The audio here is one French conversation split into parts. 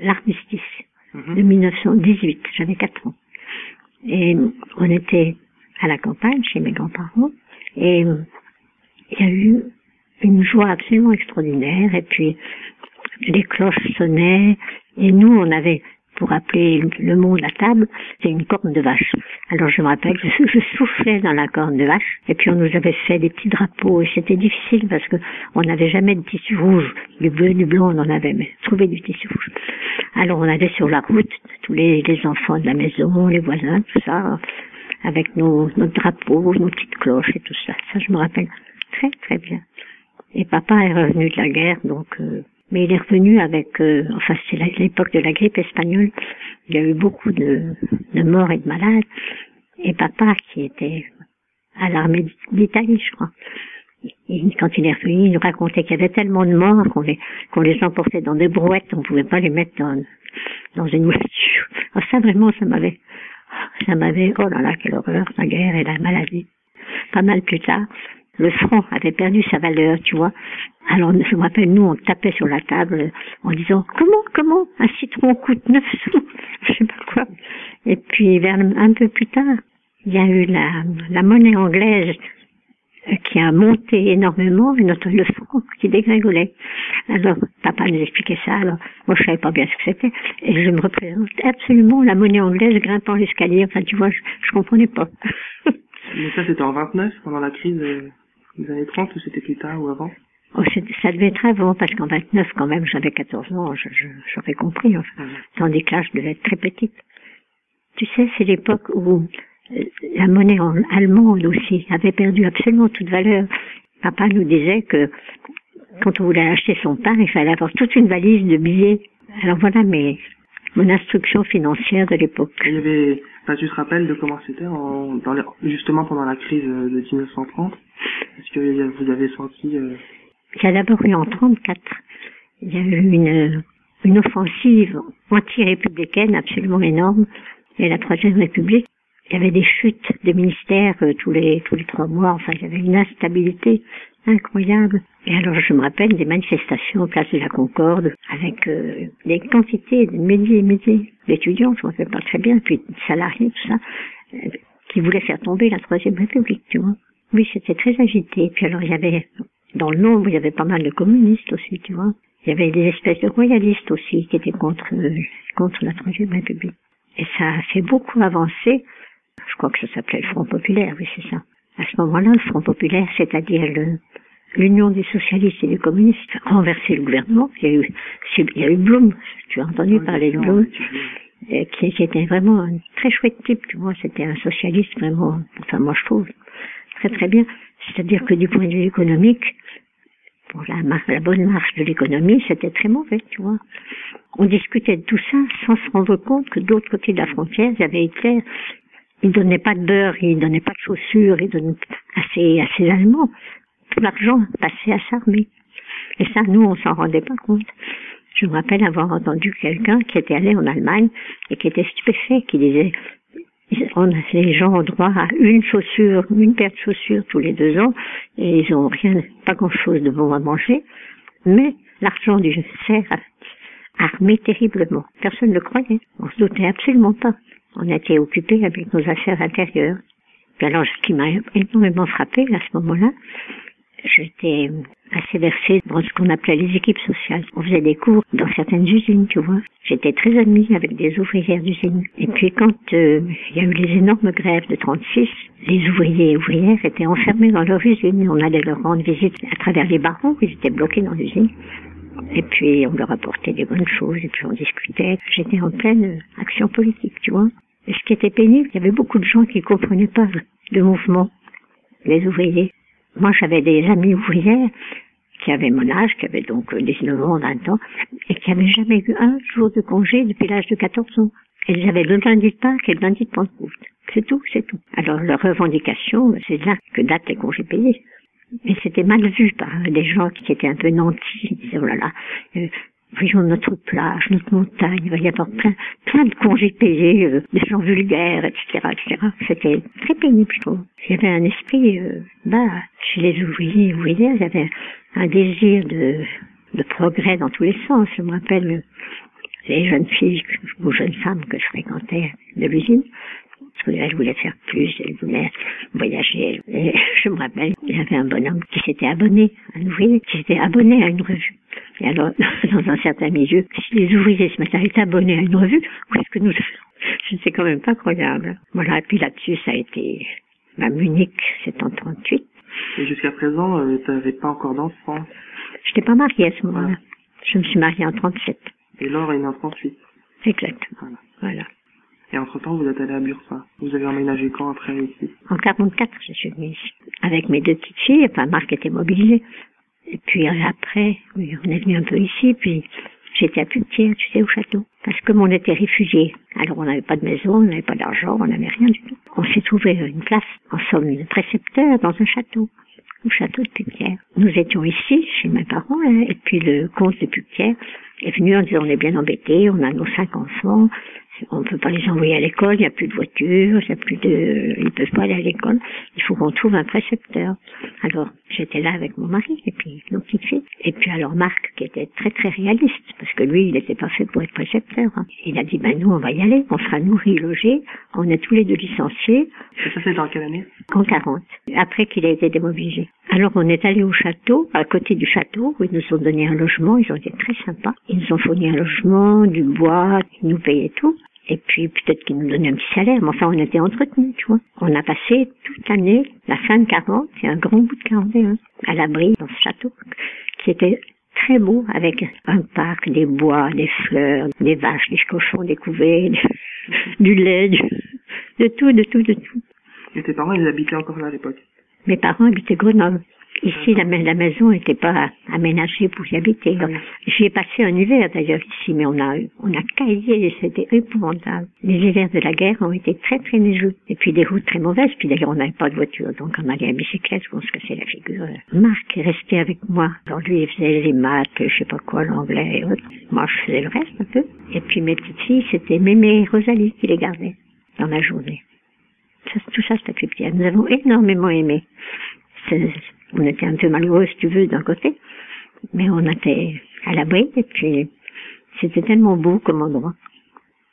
l'armistice Mhm. de 1918. J'avais 4 ans. Et on était à la campagne chez mes grands-parents et il y a eu une joie absolument extraordinaire et puis les cloches sonnaient et nous on avait pour appeler le monde à table, c'est une corne de vache. Alors je me rappelle, je, je soufflais dans la corne de vache, et puis on nous avait fait des petits drapeaux, et c'était difficile parce que on n'avait jamais de tissu rouge, du bleu, du blanc, on en avait, mais trouver du tissu rouge. Alors on allait sur la route, tous les, enfants de la maison, les voisins, tout ça, avec nos, notre drapeau, nos petites cloches et tout ça. Ça, je me rappelle très très bien. Et papa est revenu de la guerre, donc, euh, mais il est revenu avec, euh, enfin, c'est l'époque de la grippe espagnole. Il y a eu beaucoup de, morts et de malades. Et papa, qui était à l'armée d'Italie, je crois, quand il est revenu, il nous racontait qu'il y avait tellement de morts qu'on les, les emportait dans des brouettes, on pouvait pas les mettre dans, dans une voiture. Alors ça, vraiment, ça m'avait, ça m'avait, oh là là, quelle horreur, la guerre et la maladie. Pas mal plus tard, le franc avait perdu sa valeur, tu vois. Alors, je me rappelle, nous, on tapait sur la table en disant, comment, comment, un citron coûte 9 sous, je sais pas quoi. Et puis, vers un peu plus tard, il y a eu la, la monnaie anglaise euh, qui a monté énormément et notre le franc qui dégringolait. Alors, papa nous expliquait ça, alors moi je savais pas bien ce que c'était, et je me représente absolument la monnaie anglaise grimpant l'escalier, enfin tu vois, je, je comprenais pas. Mais ça, c'était en 29, pendant la crise des années 30, ou c'était plus tard ou avant Oh, ça devait être avant, parce qu'en 29, quand même, j'avais 14 ans, j'aurais compris, enfin. Mhm. Tandis que là, je devais être très petite. Tu sais, c'est l'époque où euh, la monnaie en- allemande aussi avait perdu absolument toute valeur. Papa nous disait que quand on voulait acheter son pain, il fallait avoir toute une valise de billets. Alors voilà mes, mon instruction financière de l'époque. Il y avait, enfin, tu te rappelles de comment c'était justement pendant la crise euh, de 1930 Est-ce que vous avez senti euh, Il y a d'abord eu en 34, il y a eu une, une offensive anti-républicaine absolument énorme. Et la Troisième République, il y avait des chutes de ministères euh, tous les tous les trois mois. Enfin, il y avait une instabilité incroyable. Et alors, je me rappelle des manifestations place de la Concorde avec euh, des quantités de milliers et milliers d'étudiants, je ne me rappelle pas très bien, puis de salariés, tout ça, euh, qui voulaient faire tomber la Troisième République, tu vois. Oui, c'était très agité. Puis alors, il y avait dans le nombre, il y avait pas mal de communistes aussi, tu vois. Il y avait des espèces de royalistes aussi qui étaient contre, euh, contre la Troisième République. Et ça a fait beaucoup avancer. Je crois que ça s'appelait le Front Populaire, oui, c'est ça. À ce moment-là, le Front Populaire, c'est-à-dire le- l'Union des socialistes et des communistes, a renversé le gouvernement. Il y a eu, il y a eu Blum, tu as entendu parler de Blum, euh, qui, qui était vraiment un très chouette type, tu vois. C'était un socialiste vraiment, enfin moi je trouve, très très bien. C'est-à-dire que du point de vue économique, pour la, la bonne marche de l'économie, c'était très mauvais, tu vois. On discutait de tout ça sans se rendre compte que de l'autre côté de la frontière, il y avait Hitler. Il donnait pas de beurre, il donnait pas de chaussures, il donnait à ses, à ses Allemands. L'argent passait à s'armer. Et ça, nous, on s'en rendait pas compte. Je me rappelle avoir entendu quelqu'un qui était allé en Allemagne et qui était stupéfait, qui disait les gens ont droit à une chaussure, une paire de chaussures tous les deux ans, et ils ont rien, pas grand chose de bon à manger, mais l'argent du sert à armer terriblement. Personne ne le croyait. On se doutait absolument pas. On était occupés avec nos affaires intérieures. Puis alors, ce qui m'a énormément frappé à ce moment-là, j'étais assez versée dans ce qu'on appelait les équipes sociales. On faisait des cours dans certaines usines, tu vois. J'étais très amie avec des ouvrières d'usines. Et puis quand euh, il y a eu les énormes grèves de 36, les ouvriers et ouvrières étaient enfermés dans leur usine. On allait leur rendre visite à travers les barreaux, ils étaient bloqués dans l'usine. Et puis on leur apportait des bonnes choses, et puis on discutait. J'étais en pleine action politique, tu vois. Ce qui était pénible, il y avait beaucoup de gens qui comprenaient pas le mouvement, les ouvriers. Moi, j'avais des amies ouvrières qui avaient mon âge, qui avaient donc euh, 19 ans, 20 ans, et qui n'avaient jamais eu un jour de congé depuis l'âge de 14 ans. Elles avaient le lundi de Pâques et le lundi de Pentecôte. C'est tout, c'est tout. Alors, leur revendication, c'est là que datent les congés payés. Mais c'était mal vu par des gens qui étaient un peu nantis. Ils disaient, oh là là, euh, voyons notre plage, notre montagne, il va y avoir plein, plein de congés payés, euh, des gens vulgaires, etc., etc. C'était très pénible, je trouve. Il y avait un esprit, euh, bah, chez les ouvriers ouvrières, il y avait un désir de, de progrès dans tous les sens. Je me rappelle, euh, les jeunes filles ou jeunes femmes que je fréquentais de l'usine. Qu'elle voulait faire plus, elle voulait voyager. Et je me rappelle, il y avait un bonhomme qui s'était abonné, un ouvrier, qui s'était abonné à une revue. Et alors, dans un certain milieu, si les ouvriers ce matin étaient abonnés à une revue, où est-ce que nous C'est quand même pas croyable. Voilà, et puis là-dessus, ça a été ma Munich, c'est en 38. Et jusqu'à présent, euh, tu n'avais pas encore d'enfant Je n'étais pas mariée à ce moment-là. Je me suis mariée en 37. Et Laure est née en 38. Exactement. Voilà. voilà. Et entre-temps, vous êtes allé à Bursa. Vous avez emménagé quand après ici? En 44, je suis venue ici. Avec mes deux petites filles, enfin Marc était mobilisé. Et puis euh, après, on est venu un peu ici, puis j'étais à Putière, tu sais, au château. Parce que on était réfugiés. Alors on n'avait pas de maison, on n'avait pas d'argent, on n'avait rien du tout. On s'est trouvé une place en somme de précepteur dans un château au château de Putière. Nous étions ici, chez mes parents, hein, et puis le comte de Putière est venu en disant on est bien embêtés, on a nos cinq enfants, on ne peut pas les envoyer à l'école, il n'y a plus de voiture, il y a plus de, ils ne peuvent pas aller à l'école. Il faut qu'on trouve un précepteur. Alors, j'étais là avec mon mari et puis nos petites filles. Et puis alors Marc, qui était très très réaliste, parce que lui, il n'était pas fait pour être précepteur. Hein. Il a dit, ben nous, on va y aller, on sera nourris, logés, on est tous les deux licenciés. Et ça, c'est dans quelle année? En 40, après qu'il a été démobilisé. Alors, on est allé au château, à côté du château, où ils nous ont donné un logement, ils ont été très sympas. Ils nous ont fourni un logement, du bois, ils nous payaient tout. Et puis peut-être qu'ils nous donnaient un petit salaire, mais enfin on était entretenus, tu vois. On a passé toute l'année, la fin de 40 et un grand bout de 41, à l'abri dans ce château, qui était très beau, avec un parc, des bois, des fleurs, des vaches, des cochons, des couvées, du lait, de tout, de tout, de tout. Et tes parents, ils habitaient encore là à l'époque? Mes parents habitaient Grenoble. Ici, la, la maison n'était pas aménagée pour y habiter. J'y ai passé un hiver d'ailleurs ici, mais on a, on a caillé, c'était épouvantable. Les hivers de la guerre ont été très très neigeux. Et puis des routes très mauvaises, puis d'ailleurs on n'avait pas de voiture, donc on allait à bicyclette, on se cassait la figure. Marc est resté avec moi. Alors lui, il faisait les maths, je sais pas quoi, l'anglais et autres. Moi, je faisais le reste un peu. Et puis mes petites filles, c'était Mémé et Rosalie qui les gardaient dans la journée. Ça, tout ça, c'était petit. Nous avons énormément aimé on était un peu malheureux, si tu veux, d'un côté, mais on était à l'abri, et puis c'était tellement beau comme endroit.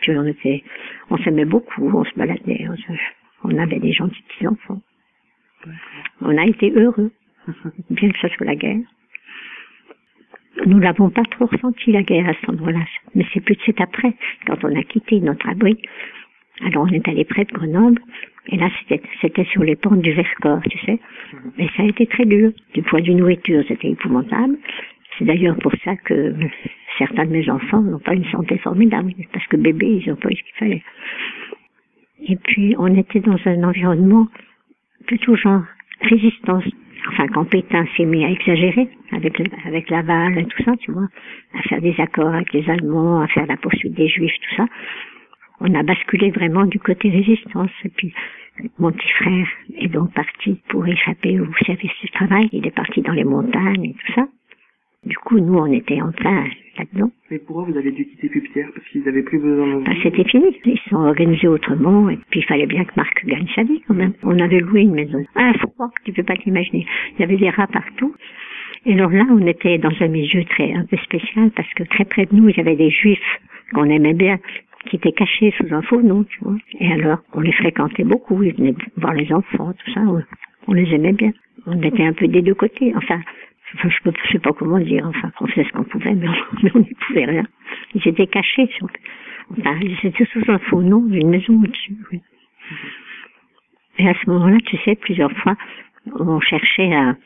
Puis on était, on s'aimait beaucoup, on se baladait, on, avait des gentils petits enfants. On a été heureux, bien que ce soit la guerre. Nous n'avons pas trop ressenti la guerre à cet endroit-là, mais c'est plus c'est après, quand on a quitté notre abri. Alors on est allé près de Grenoble, et là, c'était sur les pentes du Vercors, tu sais. Mais ça a été très dur. Du point de vue nourriture, c'était épouvantable. C'est d'ailleurs pour ça que certains de mes enfants n'ont pas une santé formidable, parce que bébé, ils n'ont pas eu ce qu'il fallait. Et puis, on était dans un environnement plutôt genre résistance. Enfin, quand Pétain s'est mis à exagérer avec, avec Laval et tout ça, tu vois, à faire des accords avec les Allemands, à faire la poursuite des Juifs, tout ça, on a basculé vraiment du côté résistance. Et puis, mon petit frère est donc parti pour échapper au service du travail. Il est parti dans les montagnes et tout ça. Du coup, nous, on était en plein là-dedans. Mais pourquoi vous avez dû quitter Pupitière Parce qu'ils avaient plus besoin de vous bah, C'était fini. Ils se sont organisés autrement. Et puis, il fallait bien que Marc gagne sa vie, quand même. On avait loué une maison. Un froid, tu peux pas t'imaginer. Il y avait des rats partout. Et alors là, on était dans un milieu très, un peu spécial parce que très près de nous, il y avait des juifs qu'on aimait bien qui étaient cachés sous un faux nom, tu vois. Et alors, on les fréquentait beaucoup, ils venaient voir les enfants, tout ça, on, les aimait bien. On était un peu des deux côtés, enfin, je ne sais pas comment dire, enfin, on faisait ce qu'on pouvait, mais on n'y pouvait rien. Ils étaient cachés, enfin, ils étaient sous un faux nom d'une maison au-dessus, oui. Et à ce moment-là, tu sais, plusieurs fois, on cherchait à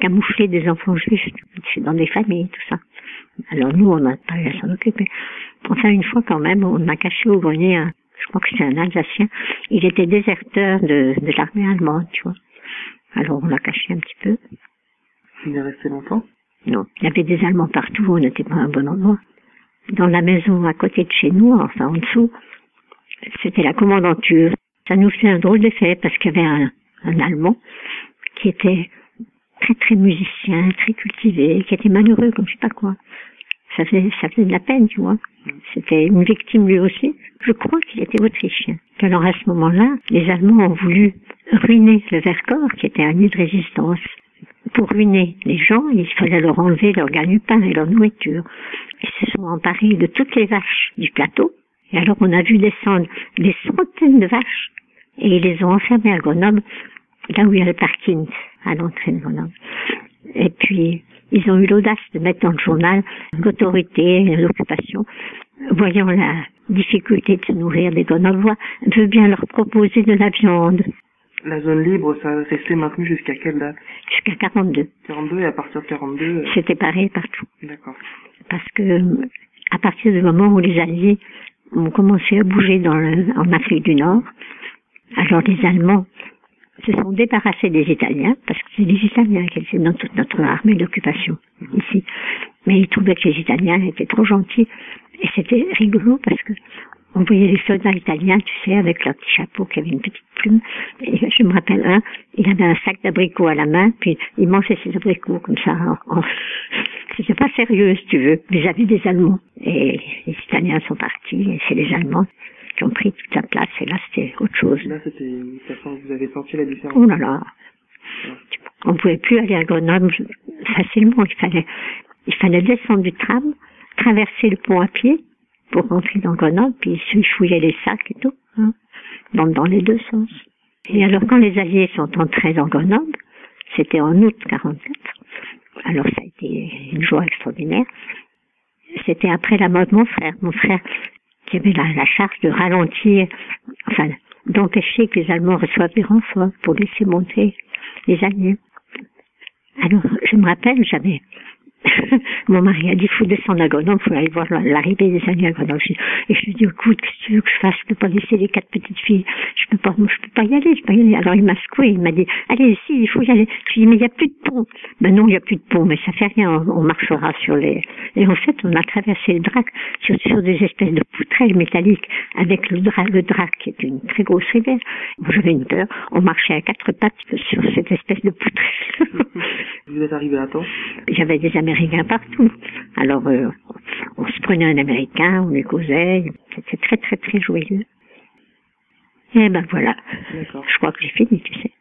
camoufler des enfants juifs dans des familles, tout ça. Alors nous, on n'a pas eu à s'en occuper. Enfin, une fois quand même, on a caché au grenier, un, je crois que c'est un Alsacien, il était déserteur de, de l'armée allemande, tu vois. Alors on l'a caché un petit peu. Il est resté longtemps? Non, il y avait des Allemands partout, on n'était pas à un bon endroit. Dans la maison à côté de chez nous, enfin en dessous, c'était la commandanture. Ça nous fait un drôle d'effet parce qu'il y avait un, un Allemand qui était très très musicien, très cultivé, qui était malheureux comme je sais pas quoi. Ça faisait, ça faisait de la peine, tu vois. C'était une victime lui aussi. Je crois qu'il était autrichien. Alors à ce moment-là, les Allemands ont voulu ruiner le Vercors, qui était un lieu de résistance pour ruiner les gens, il fallait leur enlever leur gagne-pain et leur nourriture. Ils se sont emparés de toutes les vaches du plateau. Et alors on a vu descendre des centaines de vaches et ils les ont enfermées à Grenoble, là où il y a le parking, à l'entrée de Grenoble. Et puis, ils ont eu l'audace de mettre dans le journal l'autorité, l'occupation, voyant la difficulté de se nourrir des Grenoblois, veut bien leur proposer de la viande. La zone libre, ça restait maintenu jusqu'à quelle date? Jusqu'à 42. 42 et à partir de 42 euh, C'était pareil partout. D'accord. Parce que, à partir du moment où les Alliés ont commencé à bouger dans le, en Afrique du Nord, alors les Allemands se sont débarrassés des Italiens, parce que c'est les Italiens qui étaient dans toute notre armée d'occupation ici. Mais ils trouvaient que les Italiens étaient trop gentils. Et c'était rigolo parce que on voyait les soldats italiens, tu sais, avec leur petit chapeau qui avait une petite plume. Et je me rappelle un, il avait un sac d'abricots à la main, puis il mangeait ses abricots comme ça. En, en... C'était pas sérieux, si tu veux, vis-à-vis des Allemands. Et les Italiens sont partis, et c'est les Allemands qui ont pris toute la place, et là c'était autre chose. Là, c'était, vous avez senti la différence. Oh là là. On pouvait plus aller à Grenoble facilement, il fallait, il fallait descendre du tram, traverser le pont à pied pour rentrer dans Grenoble, puis se fouiller les sacs et tout, hein, dans, dans les deux sens. Et alors quand les Alliés sont entrés dans Grenoble, c'était en août 44, alors ça a été une joie extraordinaire, c'était après la mort de mon frère. Mon frère qui avait la, la charge de ralentir, enfin d'empêcher que les Allemands reçoivent des renforts pour laisser monter les Alliés. Alors, je me rappelle, j'avais mon mari a dit, faut descendre à Grenoble, faut aller voir l'arrivée des Alliés à Grenoble. Et je lui ai dit, écoute, qu'est-ce que tu veux que je fasse? Je peux pas laisser les quatre petites filles. Je peux pas, je peux pas y aller, je peux pas y aller. Alors il m'a secoué, il m'a dit, allez, si, il faut y aller. Je lui ai dit, mais il n'y a plus de pont. Ben non, il n'y a plus de pont, mais ça fait rien, on, marchera sur les, et en fait, on a traversé le drac sur, sur des espèces de poutrelles métalliques avec le drac, le drac qui est une très grosse rivière. J'avais une peur. On marchait à quatre pattes sur cette espèce de poutrelle. Vous êtes arrivé à temps? J'avais des Américains partout. Alors, euh, on se prenait un Américain, on les causait. C'était très, très, très joyeux. Et ben voilà. Je crois que j'ai fini, tu sais.